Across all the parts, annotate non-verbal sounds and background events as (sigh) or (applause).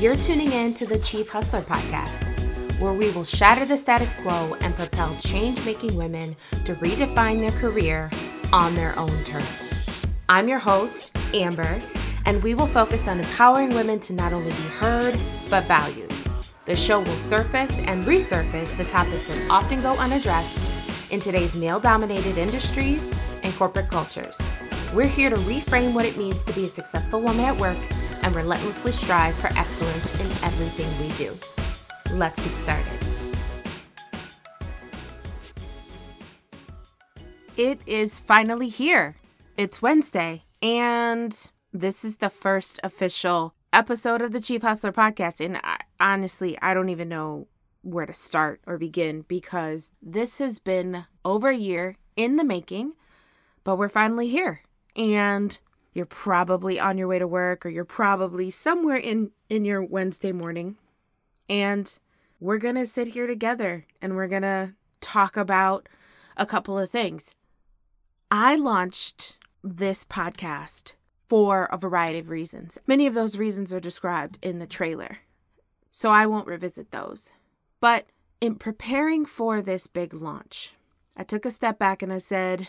You're tuning in to the Chief Hustlher podcast, where we will shatter the status quo and propel change making women to redefine their career on their own terms. I'm your host, Amber, and we will focus on empowering women to not only be heard, but valued. The show will surface and resurface the topics that often go unaddressed in today's male dominated industries and corporate cultures. We're here to reframe what it means to be a successful woman at work and relentlessly strive for excellence in everything we do. Let's get started. It is finally here. It's Wednesday, and this is the first official episode of the Chief Hustlher podcast. And I, honestly, I don't even know where to start or begin because this has been over a year in the making, but we're finally here and you're probably on your way to work or you're probably somewhere in in your Wednesday morning and we're going to sit here together and we're going to talk about a couple of things. I launched this podcast for a variety of reasons. Many of those reasons are described in the trailer. So I won't revisit those. But in preparing for this big launch, I took a step back and I said,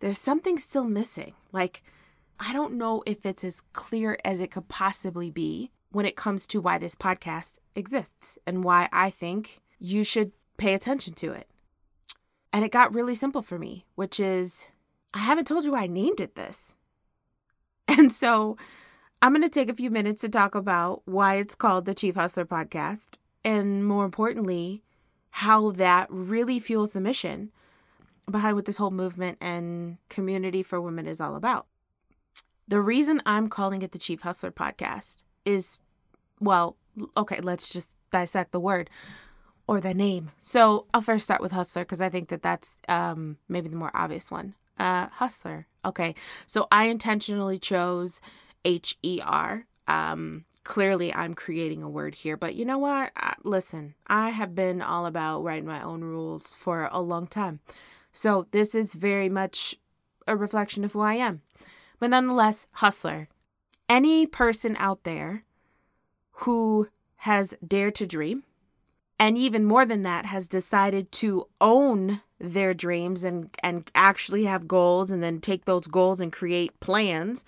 there's something still missing. Like, I don't know if it's as clear as it could possibly be when it comes to why this podcast exists and why I think you should pay attention to it. And it got really simple for me, which is I haven't told you why I named it this. (laughs) And so I'm going to take a few minutes to talk about why it's called the Chief Hustlher Podcast and more importantly, how that really fuels the mission behind what this whole movement and community for women is all about. The reason I'm calling it the Chief Hustlher podcast is, well, okay, let's just dissect the word or the name. So I'll first start with Hustler because I think that that's um, maybe the more obvious one. Uh, hustler. Okay, so I intentionally chose H E R. Um, clearly, I'm creating a word here, but you know what? I, listen, I have been all about writing my own rules for a long time. So this is very much a reflection of who I am. But nonetheless, hustler. Any person out there who has dared to dream, and even more than that, has decided to own their dreams and, and actually have goals and then take those goals and create plans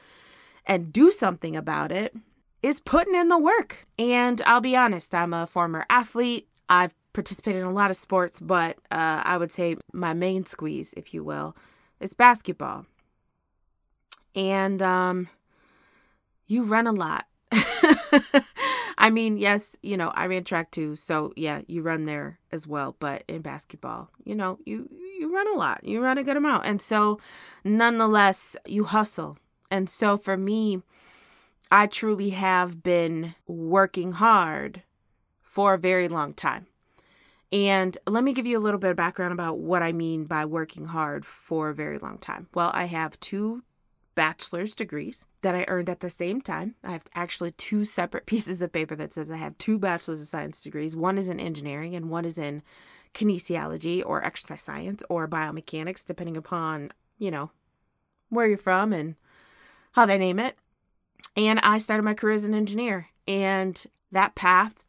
and do something about it, is putting in the work. And I'll be honest, I'm a former athlete. I've participated in a lot of sports, but uh, I would say my main squeeze, if you will, is basketball. And um, you run a lot. (laughs) I mean, yes, you know, I ran track too, so yeah, you run there as well. But in basketball, you know, you you run a lot, you run a good amount, and so nonetheless, you hustle. And so for me, I truly have been working hard for a very long time. And let me give you a little bit of background about what I mean by working hard for a very long time. Well, I have two bachelor's degrees that I earned at the same time. I have actually two separate (laughs) pieces of paper that says I have two bachelor's of science degrees. One is in engineering and one is in kinesiology or exercise science or biomechanics, depending upon, you know, where you're from and how they name it. And I started my career as an engineer. And that path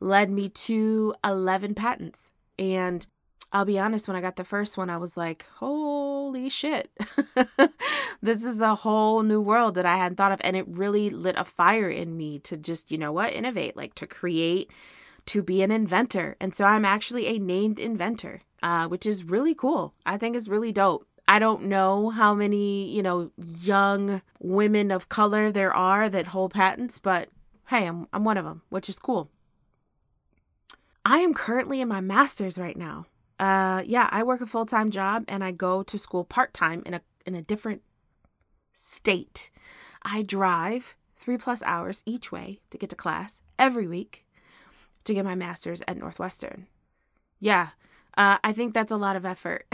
led me to 11 patents. And I'll be honest, when I got the first one, I was like, holy shit. (laughs) this is a whole new world that I hadn't thought of. And it really lit a fire in me to just, you know what, innovate, like to create, to be an inventor. And so I'm actually a named inventor, uh, which is really cool. I think it's really dope. I don't know how many, you know, young women of color there are that hold patents, but hey, I'm, I'm one of them, which is cool. I am currently in my master's right now. Uh, yeah, I work a full time job and I go to school part time in a in a different state. I drive three plus hours each way to get to class every week to get my master's at Northwestern. Yeah, uh, I think that's a lot of effort.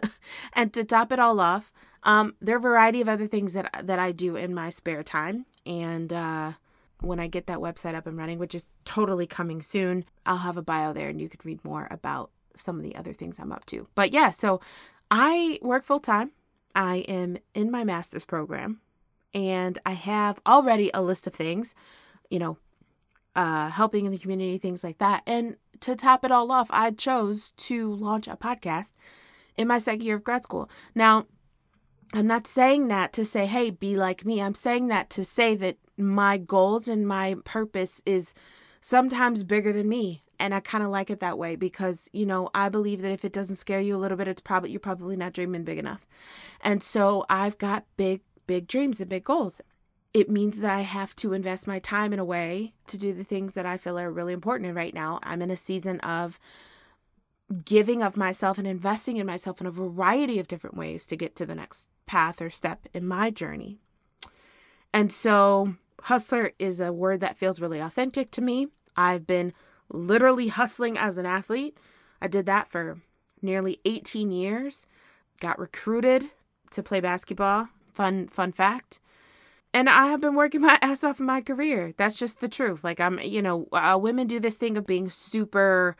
(laughs) and to top it all off, um, there are a variety of other things that that I do in my spare time, and uh, when I get that website up and running, which is totally coming soon, I'll have a bio there and you could read more about some of the other things I'm up to. But yeah, so I work full time. I am in my master's program and I have already a list of things, you know, uh, helping in the community, things like that. And to top it all off, I chose to launch a podcast in my second year of grad school. Now, I'm not saying that to say, hey, be like me. I'm saying that to say that my goals and my purpose is sometimes bigger than me. And I kind of like it that way because, you know, I believe that if it doesn't scare you a little bit, it's probably, you're probably not dreaming big enough. And so I've got big, big dreams and big goals. It means that I have to invest my time in a way to do the things that I feel are really important. And right now, I'm in a season of giving of myself and investing in myself in a variety of different ways to get to the next path or step in my journey. And so, hustler is a word that feels really authentic to me. I've been literally hustling as an athlete. I did that for nearly 18 years. Got recruited to play basketball. Fun fun fact. And I have been working (laughs) my ass off in my career. That's just the truth. Like I'm, you know, uh, women do this thing of being super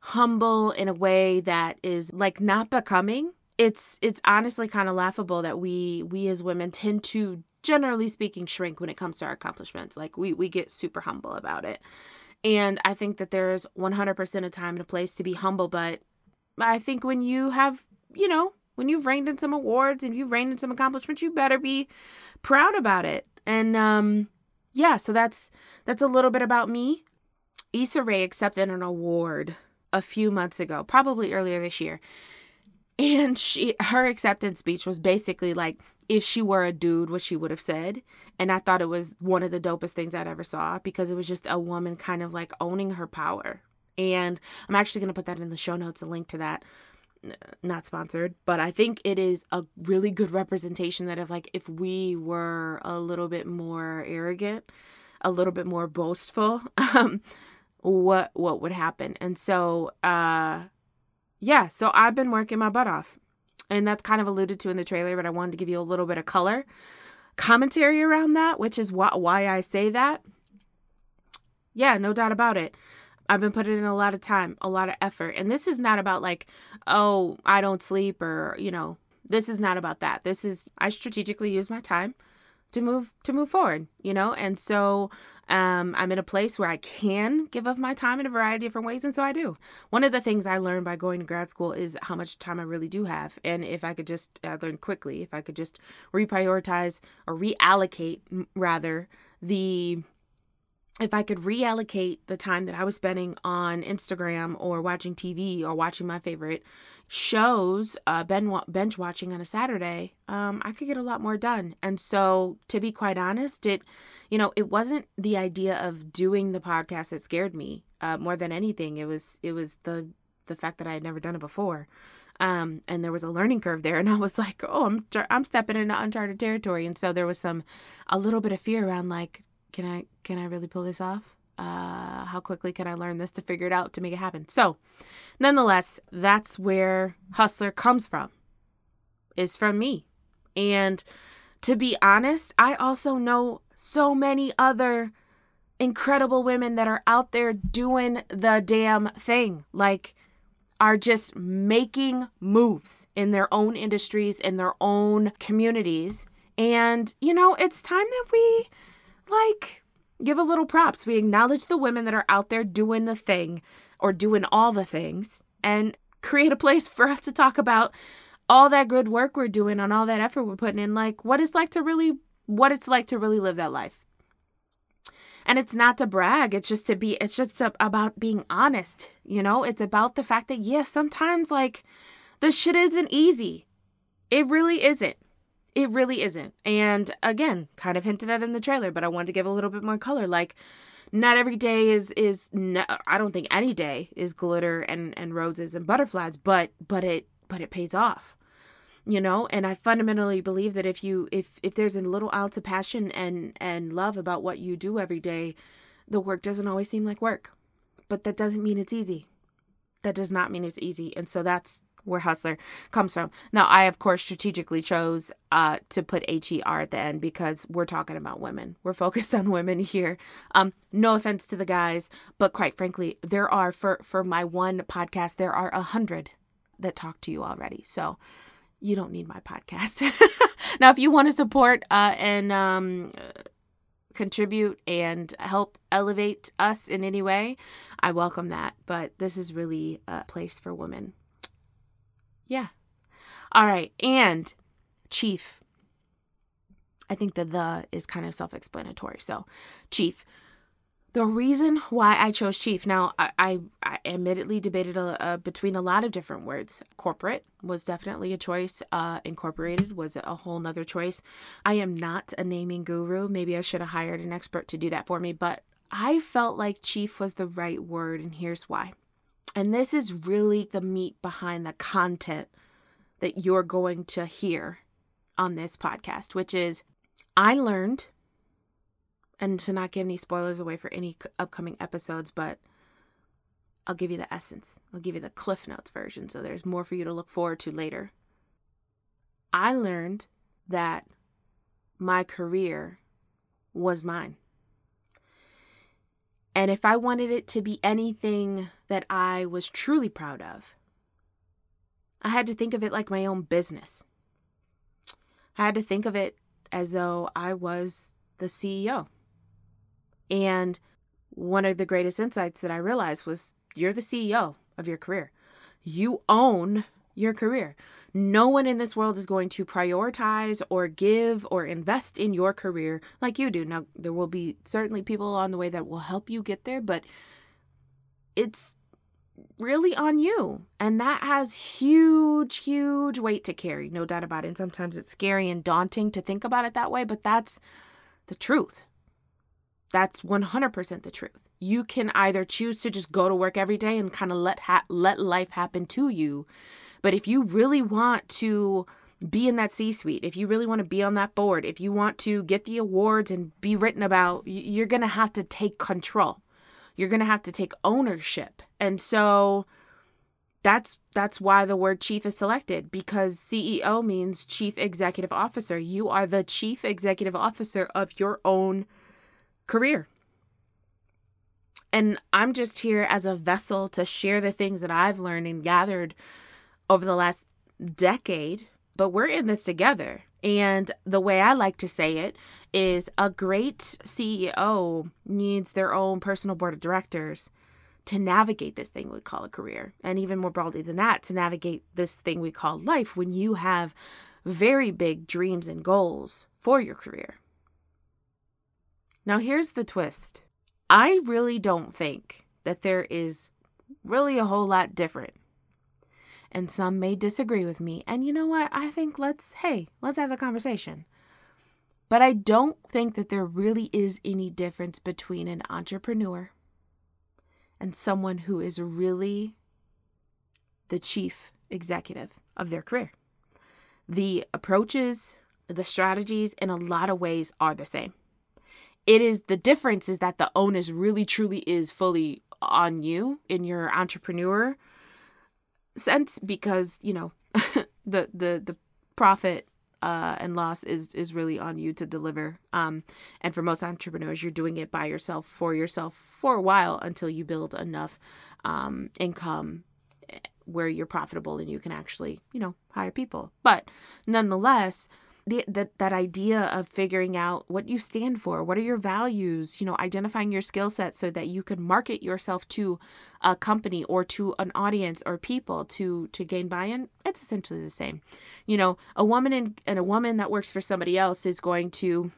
humble in a way that is like not becoming it's it's honestly kind of laughable that we we as women tend to generally speaking shrink when it comes to our accomplishments like we we get super humble about it and i think that there's 100% of time and a place to be humble but i think when you have you know when you've reigned in some awards and you've reigned in some accomplishments you better be proud about it and um yeah so that's that's a little bit about me Issa Rae accepted an award a few months ago, probably earlier this year. And she her acceptance speech was basically like if she were a dude, what she would have said. And I thought it was one of the dopest things I'd ever saw because it was just a woman kind of like owning her power. And I'm actually going to put that in the show notes, a link to that. Not sponsored, but I think it is a really good representation that of like if we were a little bit more arrogant, a little bit more boastful, (laughs) um, what what would happen. And so uh yeah, so I've been working my butt off. And that's kind of alluded to in the trailer, but I wanted to give you a little bit of color commentary around that, which is wh- why I say that. Yeah, no doubt about it. I've been putting in a lot of time, a lot of effort. And this is not about like, oh, I don't sleep or, you know, this is not about that. This is I strategically use my time to move to move forward, you know? And so um, I'm in a place where I can give of my time in a variety of different ways, and so I do. One of the things I learned by going to grad school is how much time I really do have, and if I could just I learned quickly, if I could just reprioritize or reallocate rather the if I could reallocate the time that I was spending on Instagram or watching TV or watching my favorite shows, uh, bench watching on a Saturday, um, I could get a lot more done. And so, to be quite honest, it, you know, it wasn't the idea of doing the podcast that scared me uh, more than anything. It was, it was the the fact that I had never done it before. Um, and there was a learning curve there, and I was like, "Oh, I'm I'm stepping into uncharted territory." And so there was some, a little bit of fear around like, can I can I really pull this off? Uh, how quickly can I learn this to figure it out to make it happen? So, nonetheless, that's where Hustler comes from. Is from me. And to be honest, I also know so many other incredible women that are out there doing the damn thing. Like are just making moves in their own industries, in their own communities. And, you know, it's time that we like give a little props. We acknowledge the women that are out there doing the thing or doing all the things and create a place for us to talk about all that good work we're doing on all that effort we're putting in like what it's like to really what it's like to really live that life. And it's not to brag. It's just to be it's just to, about being honest you know? It's about the fact that yeah, sometimes like the shit isn't easy. It really isn't it really isn't. And again, kind of hinted at in the trailer, but I wanted to give a little bit more color. Like, not every day is is no, I don't think any day is glitter and and roses and butterflies, but but it but it pays off. You know, and I fundamentally believe that if you if if there's a little ounce of passion and and love about what you do every day, the work doesn't always seem like work. But that doesn't mean it's easy. That does not mean it's easy. And so that's where hustler comes from. Now, I of course strategically chose uh, to put her at the end because we're talking about women. We're focused (laughs) on women here. Um, no offense to the guys, but quite frankly, there are for for my one podcast, there are a hundred that talk to you already. So you don't need my podcast. (laughs) now, if you want to support uh, and um, contribute and help elevate us in any way, I welcome that. But this is really a place for women. Yeah. All right. And chief. I think the the is kind of self explanatory. So, chief. The reason why I chose chief, now I, I, I admittedly debated a, a, between a lot of different words. Corporate was definitely a choice. Uh, incorporated was a whole nother choice. I am not a naming guru. Maybe I should have hired an expert to do that for me, but I felt like chief was the right word, and here's why. And this is really the meat behind the content that you're going to hear on this podcast, which is I learned and to not give any spoilers away for any upcoming episodes, but I'll give you the essence. I'll give you the Cliff Notes version so there's more for you to look forward to later. I learned that my career was mine. And if I wanted it to be anything that I was truly proud of, I had to think of it like my own business. I had to think of it as though I was the CEO. And one of the greatest insights that I realized was you're the CEO of your career. You own your career. No one in this world is going to prioritize or give or invest in your career like you do. Now, there will be certainly people along the way that will help you get there, but it's really on you. And that has huge, huge weight to carry, no doubt about it. And sometimes it's scary and daunting to think about it that way, but that's the truth. That's 100% the truth. You can either choose to just go to work every day and kind of let ha- let life happen to you. But if you really want to be in that C suite, if you really want to be on that board, if you want to get the awards and be written about, you're going to have to take control. You're going to have to take ownership. And so that's that's why the word chief is selected because CEO means chief executive officer. You are the chief executive officer of your own career. And I'm just here as a vessel to share the things that I've learned and gathered over the last decade, but we're in this together. And the way I like to say it is a great CEO needs their own personal board of directors to navigate this thing we call a career. And even more broadly than that, to navigate this thing we call life when you have very big dreams and goals for your career. Now, here's the twist I really don't think that there is really a whole lot different. And some may disagree with me. And you know what? I think let's, hey, let's have a conversation. But I don't think that there really is any difference between an entrepreneur and someone who is really the chief executive of their career. The approaches, the strategies, in a lot of ways are the same it is the difference is that the onus really truly is fully on you in your entrepreneur sense because you know (laughs) the the the profit uh, and loss is is really on you to deliver. Um, and for most entrepreneurs, you're doing it by yourself for yourself for a while until you build enough um, income eh, where you're profitable and you can actually you know hire people. But nonetheless, the, that that idea of figuring out what you stand for what are your values you know identifying your skill set so that you can market yourself to a company or to an audience or people to to gain buy-in it's essentially the same. You know a woman in, and a woman that works for somebody else is going to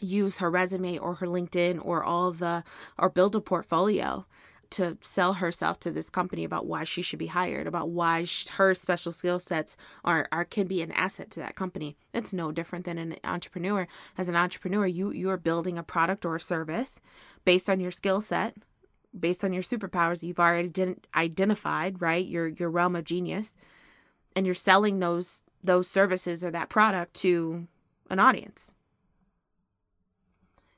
use her resume or her linkedin or all the or build a portfolio to sell herself to this company about why she should be hired, about why her special skill sets are, are can be an asset to that company. It's no different than an entrepreneur. As an entrepreneur, you you are building a product or a service based on your skill set, based on your superpowers you've already identified, right? Your your realm of genius, and you're selling those those services or that product to an audience.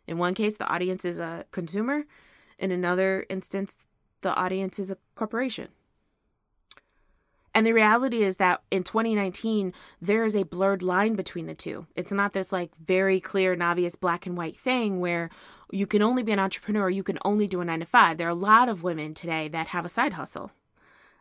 In one case, the audience is a consumer. In another instance, the audience is a corporation. And the reality is that in 2019, there is a blurred line between the two. It's not this like very clear and obvious black and white thing where you can only be an entrepreneur, you can only do a nine to five. There are a lot of women today that have a side hustle.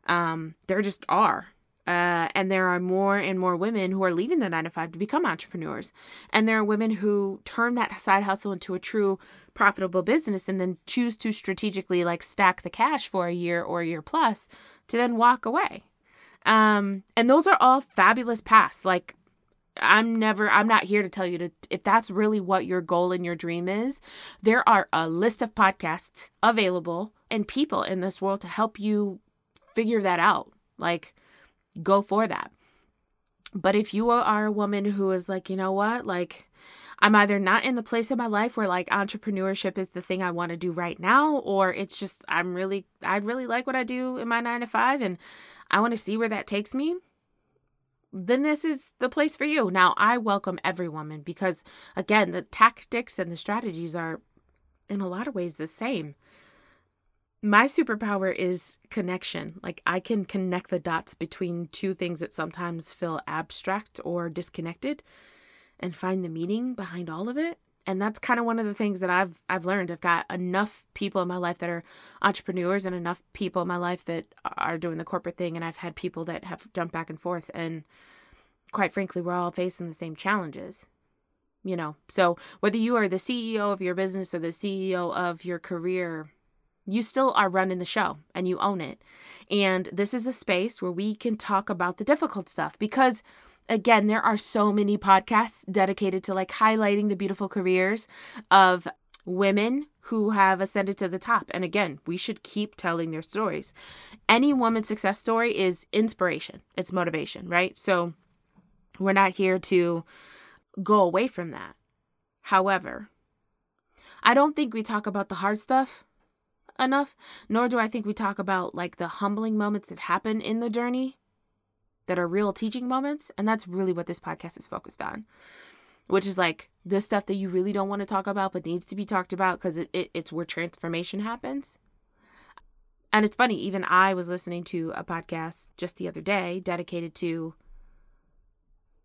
Um, there just are. Uh, and there are more and more women who are leaving the nine to five to become entrepreneurs. And there are women who turn that side hustle into a true profitable business and then choose to strategically like stack the cash for a year or a year plus to then walk away. Um, and those are all fabulous paths. Like, I'm never, I'm not here to tell you to, if that's really what your goal and your dream is, there are a list of podcasts available and people in this world to help you figure that out. Like, go for that. But if you are a woman who is like, you know what, like, I'm either not in the place in my life where like entrepreneurship is the thing I want to do right now, or it's just I'm really, I really like what I do in my nine to five and I want to see where that takes me, then this is the place for you. Now, I welcome every woman because, again, the tactics and the strategies are in a lot of ways the same. My superpower is connection. Like, I can connect the dots between two things that sometimes feel abstract or disconnected and find the meaning behind all of it and that's kind of one of the things that I've I've learned. I've got enough people in my life that are entrepreneurs and enough people in my life that are doing the corporate thing and I've had people that have jumped back and forth and quite frankly we're all facing the same challenges. You know. So whether you are the CEO of your business or the CEO of your career, you still are running the show and you own it. And this is a space where we can talk about the difficult stuff because again, there are so many podcasts dedicated to like highlighting the beautiful careers of women who have ascended to the top. And again, we should keep telling their stories. Any woman's success story is inspiration, it's motivation, right? So we're not here to go away from that. However, I don't think we talk about the hard stuff enough, nor do I think we talk about like the humbling moments that happen in the journey that are real teaching moments. And that's really what this podcast is focused on, which is like the stuff that you really don't want to talk about, but needs to be talked about because it, it, it's where transformation happens. And it's funny, even I was listening to a podcast just the other day dedicated to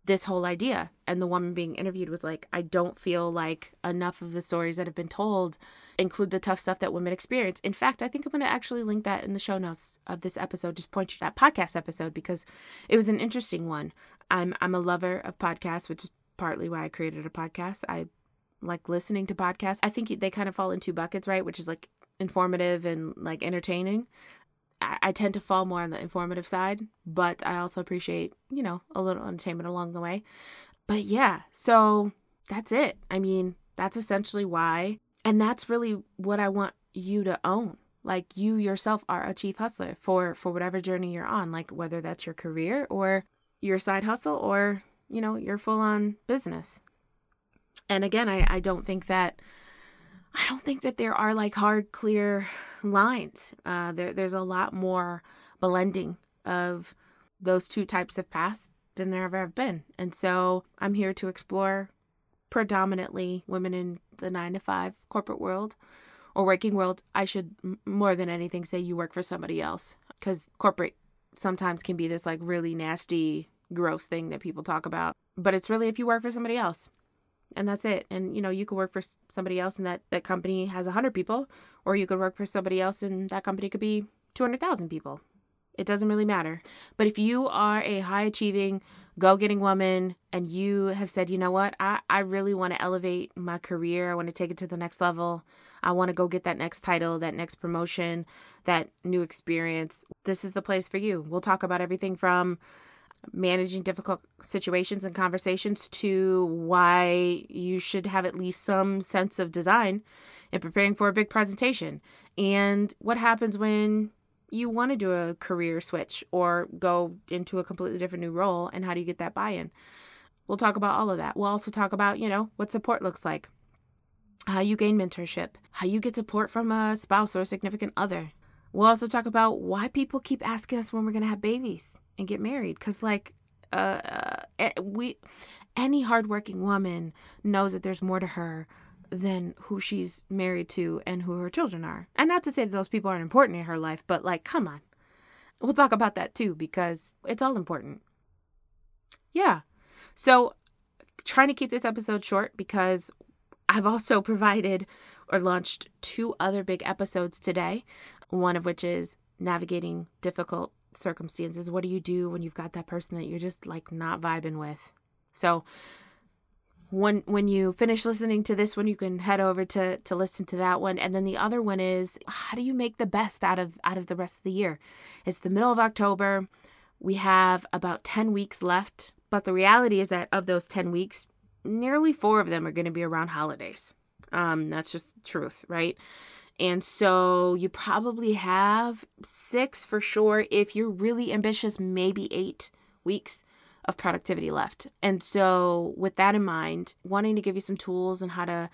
this whole idea. And the woman being interviewed was like, I don't feel like enough of the stories that have been told include the tough stuff that women experience. In fact, I think I'm going to actually link that in the show notes of this episode, just point you to that podcast episode because it was an interesting one. I'm I'm a lover of podcasts, which is partly why I created a podcast. I like listening to podcasts. I think they kind of fall in two buckets, right? Which is like informative and like entertaining. I, tend to fall more on the informative side, but I also appreciate, you know, a little entertainment along the way. But yeah, so that's it. I mean, that's essentially why and that's really what I want you to own. Like you yourself are a chief hustler for for whatever journey you're on, like whether that's your career or your side hustle or, you know, your full on business. And again, I, I don't think that I don't think that there are like hard, clear lines. Uh, there, there's a lot more blending of those two types of past than there ever have been. And so I'm here to explore predominantly women in the nine to five corporate world or working world. I should more than anything say you work for somebody else because corporate sometimes can be this like really nasty, gross thing that people talk about. But it's really if you work for somebody else and that's it. And you know, you could work for somebody else and that that company has 100 people or you could work for somebody else and that company could be 200,000 people. It doesn't really matter. But if you are a high achieving, go getting woman and you have said, you know what, I, I really want to elevate my career, I want to take it to the next level, I want to go get that next title, that next promotion, that new experience, this is the place for you. We'll talk about everything from managing difficult situations and conversations to why you should have at least some sense of design in preparing for a big presentation. And what happens when you want to do a career switch or go into a completely different new role and how do you get that buy-in? We'll talk about all of that. We'll also talk about you know what support looks like how you gain mentorship how you get support from a spouse or a significant other. We'll also talk about why people keep asking us when we're going to have babies and get married because like uh, uh, we any hardworking woman knows that there's more to her than who she's married to and who her children are. And not to say that those people aren't important in her life, but like, come on. We'll talk about that too because it's all important. Yeah. So, trying to keep this episode short because I've also (laughs) provided or launched two other big episodes today, one of which is navigating difficult circumstances? What do you do when you've got that person that you're just like not vibing with? So when when you finish listening to this one, you can head over to to listen to that one. And then the other one is how do you make the best out of out of the rest of the year? It's the middle of October. We have about 10 weeks left, but the reality is that of those 10 weeks, nearly 4 of them are going to be around holidays. Um that's just truth, right? And so you probably have 6 for sure if you're really ambitious, maybe 8 weeks of productivity left. And so, with that in mind, wanting to give you some tools on how to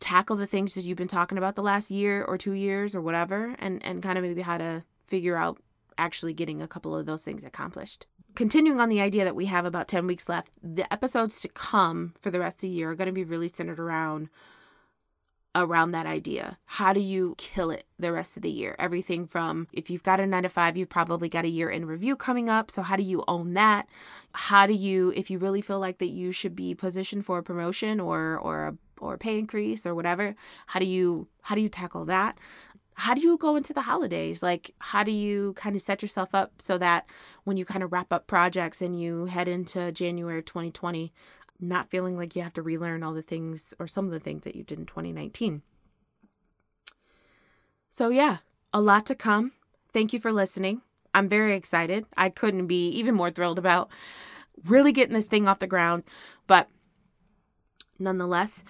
tackle the things that you've been talking about the last year or two years or whatever, and, and kind of maybe how to figure out actually getting a couple of those things accomplished. Continuing on the idea that we have about 10 weeks left, the episodes to come for the rest of the year are going to be really centered around around that idea. How do you kill it the rest of the year? Everything from if you've got a nine to five, you've probably got a year in review coming up. So, how do you own that? How do you, if you really feel like that you should be positioned for a promotion or, or a or pay increase or whatever how do you how do you tackle that how do you go into the holidays like how do you kind of set yourself up so that when you kind of wrap up projects and you head into january 2020 not feeling like you have to relearn all the things or some of the things that you did in 2019. So, yeah, a lot to come. Thank you for listening. I'm very excited. I couldn't be even more thrilled about really getting this thing off the ground. But nonetheless,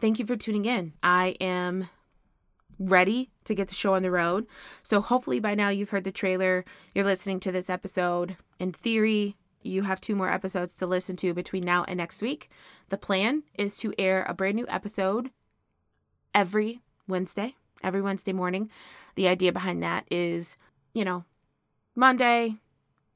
thank you for tuning in. I am ready to get the show on the road. So hopefully by now you've heard the trailer. You're listening to this episode. In theory, you have two more episodes to listen to between now and next week. The plan is to air a brand new episode every Wednesday, every Wednesday morning. The idea behind that is, you know, Monday,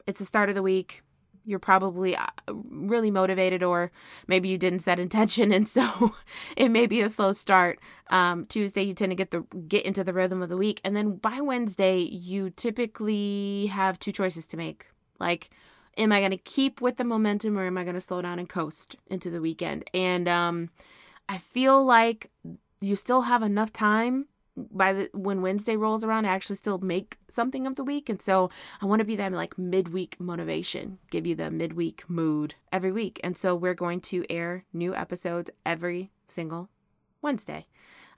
it's the start of the week. You're probably uh, really motivated, or maybe you didn't set intention, (laughs) and so it may be a slow start. Um, Tuesday, you tend to get the get into the rhythm of the week, and then by Wednesday, you typically have two choices to make. Like, am I going to keep with the momentum or am I going to slow down and coast into the weekend? And um, I feel like you still have enough time by the when Wednesday rolls around to actually still make something of the week. And so I want to be that like midweek motivation, give you the midweek mood every week. And so we're going to air new episodes every single Wednesday,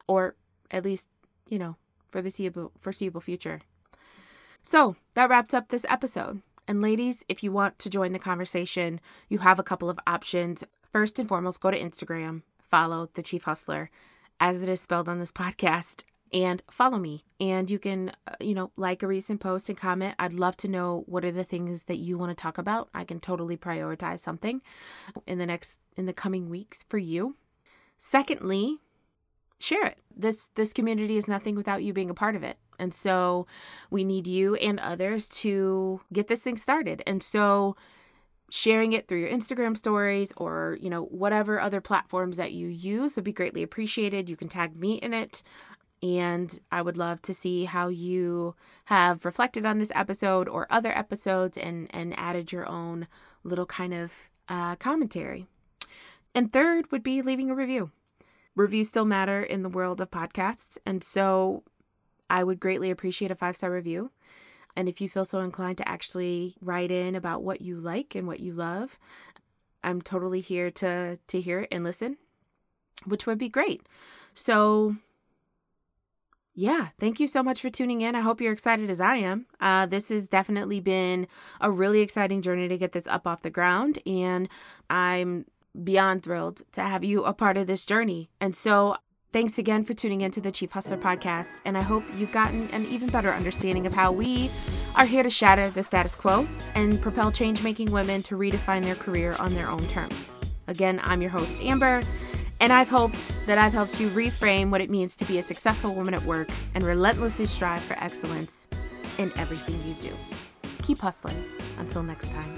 or at least, you know, for the foreseeable future. So that wraps up this episode. And ladies, if you want to join the conversation, you have a couple of options. First and foremost, go to Instagram, follow the Chief Hustlher as it is spelled on this podcast and follow me. And you can uh, you know like a recent post and comment. I'd love to know what are the things that you want to talk about. I can totally prioritize something in the next in the coming weeks for you. Secondly share it this this community is nothing without you being a part of it and so we need you and others to get this thing started. And so sharing it through your Instagram stories or, you know, whatever other platforms that you use would be greatly appreciated. You can tag me in it. And I would love to see how you have reflected on this episode or other episodes and, and added your own little kind of uh, commentary. And third would be leaving a review. Reviews still matter in the world of podcasts. And so I would greatly appreciate a five star review. And if you feel so inclined to actually write in about what you like and what you love, I'm totally here to to hear it and listen, which would be great. So yeah, thank you so much for tuning in. I hope you're excited as I am. Uh, this has definitely been a really exciting journey to get this up off the ground, and I'm beyond thrilled to have you a part of this journey. And so Thanks again for tuning into the Chief Hustlher podcast, and I hope you've gotten an even better understanding of how we are here to shatter the status quo and propel change making women to redefine their career on their own terms. Again, I'm your host, Amber, and I've hoped that I've helped you reframe what it means to be a successful woman at work and relentlessly strive for excellence in everything you do. Keep hustling. Until next time.